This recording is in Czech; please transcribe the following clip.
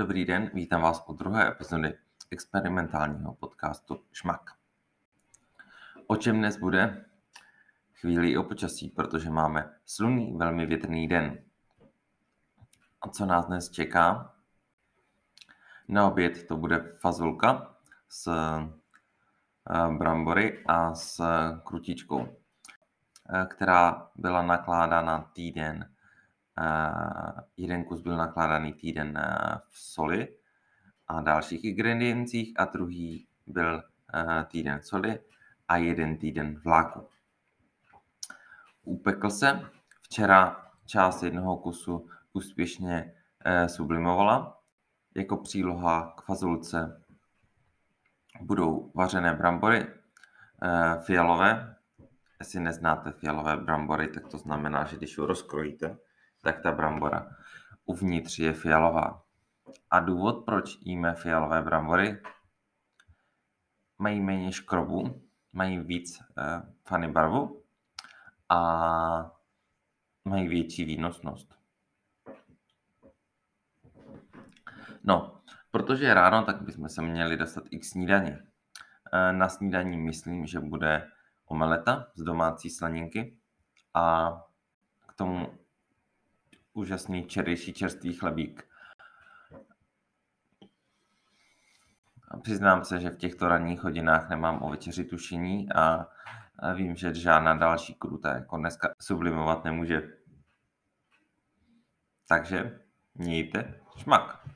Dobrý den, vítám vás u druhé epizody experimentálního podcastu Šmak. O čem dnes bude? Chvíli o počasí, protože máme slunný, velmi větrný den. A co nás dnes čeká? Na oběd to bude fazulka s eh, brambory a s krutičkou, eh, která byla nakládána týden jeden kus byl nakládaný týden v soli a dalších ingrediencích a druhý byl týden v soli a jeden týden v láku. Upekl se. Včera část jednoho kusu úspěšně e, sublimovala. Jako příloha k fazulce budou vařené brambory fialové. Jestli neznáte fialové brambory, tak to znamená, že když ho rozkrojíte, tak ta brambora uvnitř je fialová. A důvod, proč jíme fialové brambory, mají méně škrobu, mají víc eh, fany barvu a mají větší výnosnost. No, protože je ráno, tak bychom se měli dostat i k snídani. Eh, na snídaní myslím, že bude omeleta z domácí slaninky a k tomu úžasný čerejší čerstvý chlebík. A přiznám se, že v těchto ranních hodinách nemám o večeři tušení a, vím, že žádná další kruta jako dneska sublimovat nemůže. Takže mějte šmak.